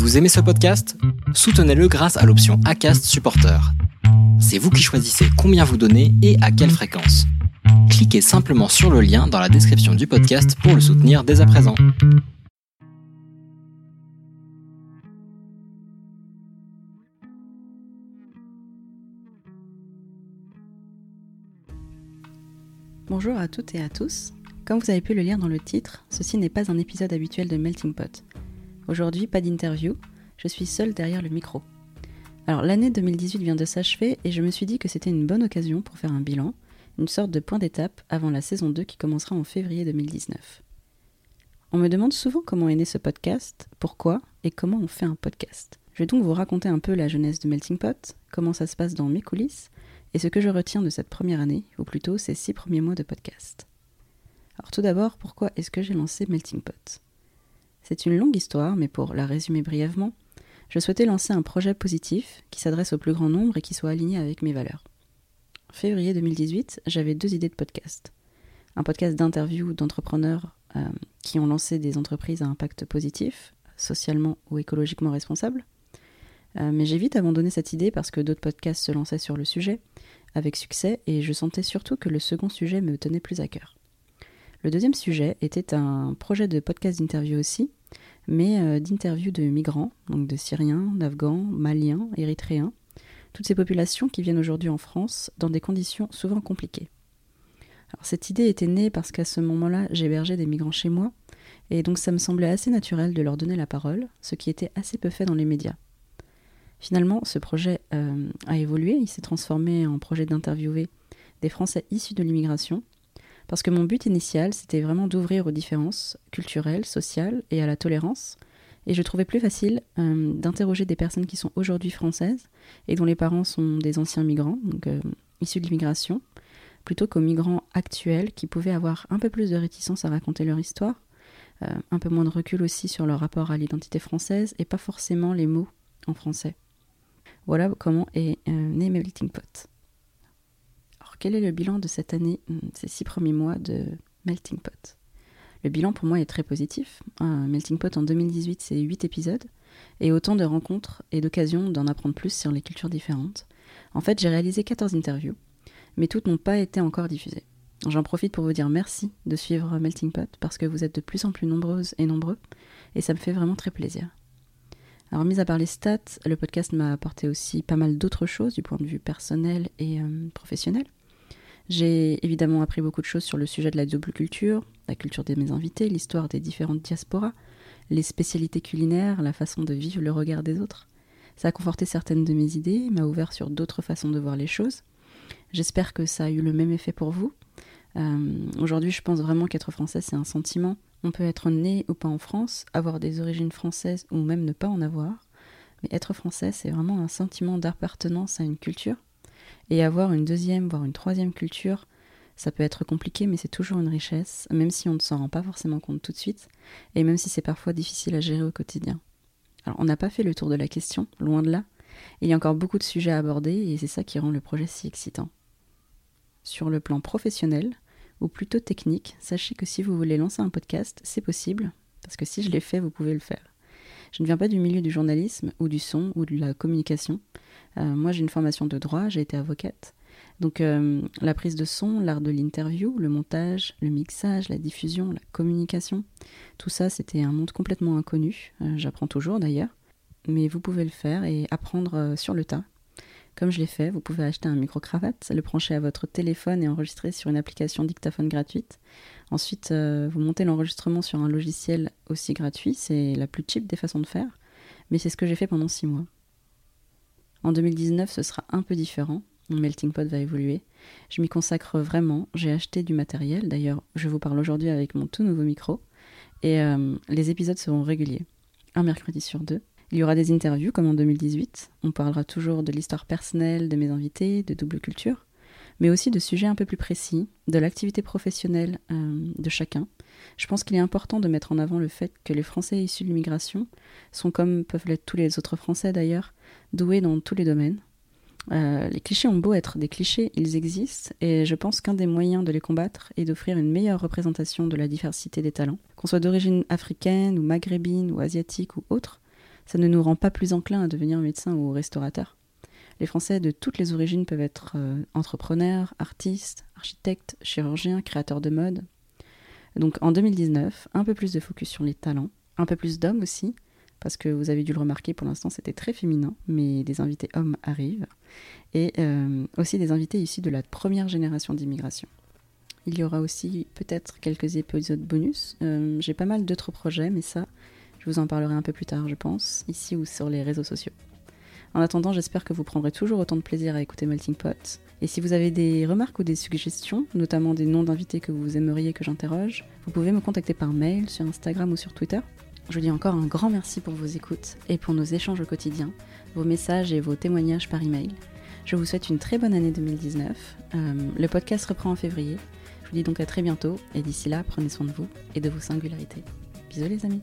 Vous aimez ce podcast? Soutenez-le grâce à l'option ACAST Supporter. C'est vous qui choisissez combien vous donnez et à quelle fréquence. Cliquez simplement sur le lien dans la description du podcast pour le soutenir dès à présent. Bonjour à toutes et à tous. Comme vous avez pu le lire dans le titre, ceci n'est pas un épisode habituel de Melting Pot. Aujourd'hui, pas d'interview, je suis seule derrière le micro. Alors l'année 2018 vient de s'achever et je me suis dit que c'était une bonne occasion pour faire un bilan, une sorte de point d'étape avant la saison 2 qui commencera en février 2019. On me demande souvent comment est né ce podcast, pourquoi et comment on fait un podcast. Je vais donc vous raconter un peu la jeunesse de Melting Pot, comment ça se passe dans mes coulisses, et ce que je retiens de cette première année, ou plutôt ces six premiers mois de podcast. Alors tout d'abord, pourquoi est-ce que j'ai lancé Melting Pot? C'est une longue histoire, mais pour la résumer brièvement, je souhaitais lancer un projet positif qui s'adresse au plus grand nombre et qui soit aligné avec mes valeurs. En février 2018, j'avais deux idées de podcast. Un podcast d'interview d'entrepreneurs euh, qui ont lancé des entreprises à impact positif, socialement ou écologiquement responsables. Euh, mais j'ai vite abandonné cette idée parce que d'autres podcasts se lançaient sur le sujet, avec succès, et je sentais surtout que le second sujet me tenait plus à cœur. Le deuxième sujet était un projet de podcast d'interview aussi, mais euh, d'interview de migrants, donc de Syriens, d'Afghans, Maliens, Érythréens, toutes ces populations qui viennent aujourd'hui en France dans des conditions souvent compliquées. Cette idée était née parce qu'à ce moment-là, j'hébergeais des migrants chez moi, et donc ça me semblait assez naturel de leur donner la parole, ce qui était assez peu fait dans les médias. Finalement, ce projet euh, a évolué, il s'est transformé en projet d'interviewer des Français issus de l'immigration, parce que mon but initial, c'était vraiment d'ouvrir aux différences culturelles, sociales et à la tolérance. Et je trouvais plus facile euh, d'interroger des personnes qui sont aujourd'hui françaises et dont les parents sont des anciens migrants, donc euh, issus de l'immigration, plutôt qu'aux migrants actuels qui pouvaient avoir un peu plus de réticence à raconter leur histoire, euh, un peu moins de recul aussi sur leur rapport à l'identité française et pas forcément les mots en français. Voilà comment est né Melting Pot quel est le bilan de cette année, hmm, ces six premiers mois de Melting Pot? Le bilan pour moi est très positif. Melting Pot en 2018, c'est huit épisodes et autant de rencontres et d'occasions d'en apprendre plus sur les cultures différentes. En fait, j'ai réalisé 14 interviews, mais toutes n'ont pas été encore diffusées. J'en profite pour vous dire merci de suivre Melting Pot parce que vous êtes de plus en plus nombreuses et nombreux et ça me fait vraiment très plaisir. Alors, mis à part les stats, le podcast m'a apporté aussi pas mal d'autres choses du point de vue personnel et euh, professionnel. J'ai évidemment appris beaucoup de choses sur le sujet de la double culture, la culture de mes invités, l'histoire des différentes diasporas, les spécialités culinaires, la façon de vivre le regard des autres. Ça a conforté certaines de mes idées, m'a ouvert sur d'autres façons de voir les choses. J'espère que ça a eu le même effet pour vous. Euh, aujourd'hui, je pense vraiment qu'être français, c'est un sentiment. On peut être né ou pas en France, avoir des origines françaises ou même ne pas en avoir. Mais être français, c'est vraiment un sentiment d'appartenance à une culture et avoir une deuxième, voire une troisième culture, ça peut être compliqué, mais c'est toujours une richesse, même si on ne s'en rend pas forcément compte tout de suite, et même si c'est parfois difficile à gérer au quotidien. Alors on n'a pas fait le tour de la question, loin de là. Il y a encore beaucoup de sujets à aborder, et c'est ça qui rend le projet si excitant. Sur le plan professionnel, ou plutôt technique, sachez que si vous voulez lancer un podcast, c'est possible, parce que si je l'ai fait, vous pouvez le faire. Je ne viens pas du milieu du journalisme, ou du son, ou de la communication, moi, j'ai une formation de droit, j'ai été avocate. Donc euh, la prise de son, l'art de l'interview, le montage, le mixage, la diffusion, la communication, tout ça c'était un monde complètement inconnu. Euh, j'apprends toujours d'ailleurs. Mais vous pouvez le faire et apprendre sur le tas. Comme je l'ai fait, vous pouvez acheter un micro-cravate, le brancher à votre téléphone et enregistrer sur une application dictaphone gratuite. Ensuite, vous montez l'enregistrement sur un logiciel aussi gratuit, c'est la plus cheap des façons de faire. Mais c'est ce que j'ai fait pendant six mois. En 2019, ce sera un peu différent. Mon melting pot va évoluer. Je m'y consacre vraiment. J'ai acheté du matériel. D'ailleurs, je vous parle aujourd'hui avec mon tout nouveau micro. Et euh, les épisodes seront réguliers. Un mercredi sur deux. Il y aura des interviews comme en 2018. On parlera toujours de l'histoire personnelle de mes invités, de double culture, mais aussi de sujets un peu plus précis, de l'activité professionnelle euh, de chacun. Je pense qu'il est important de mettre en avant le fait que les Français issus de l'immigration sont, comme peuvent l'être tous les autres Français d'ailleurs, doués dans tous les domaines. Euh, les clichés ont beau être des clichés, ils existent, et je pense qu'un des moyens de les combattre est d'offrir une meilleure représentation de la diversité des talents. Qu'on soit d'origine africaine ou maghrébine ou asiatique ou autre, ça ne nous rend pas plus enclins à devenir médecin ou restaurateur. Les Français de toutes les origines peuvent être euh, entrepreneurs, artistes, architectes, chirurgiens, créateurs de mode. Donc en 2019, un peu plus de focus sur les talents, un peu plus d'hommes aussi, parce que vous avez dû le remarquer, pour l'instant c'était très féminin, mais des invités hommes arrivent, et euh, aussi des invités issus de la première génération d'immigration. Il y aura aussi peut-être quelques épisodes bonus. Euh, j'ai pas mal d'autres projets, mais ça, je vous en parlerai un peu plus tard, je pense, ici ou sur les réseaux sociaux. En attendant, j'espère que vous prendrez toujours autant de plaisir à écouter Melting Pot. Et si vous avez des remarques ou des suggestions, notamment des noms d'invités que vous aimeriez que j'interroge, vous pouvez me contacter par mail, sur Instagram ou sur Twitter. Je vous dis encore un grand merci pour vos écoutes et pour nos échanges au quotidien, vos messages et vos témoignages par email. Je vous souhaite une très bonne année 2019. Euh, le podcast reprend en février. Je vous dis donc à très bientôt et d'ici là, prenez soin de vous et de vos singularités. Bisous les amis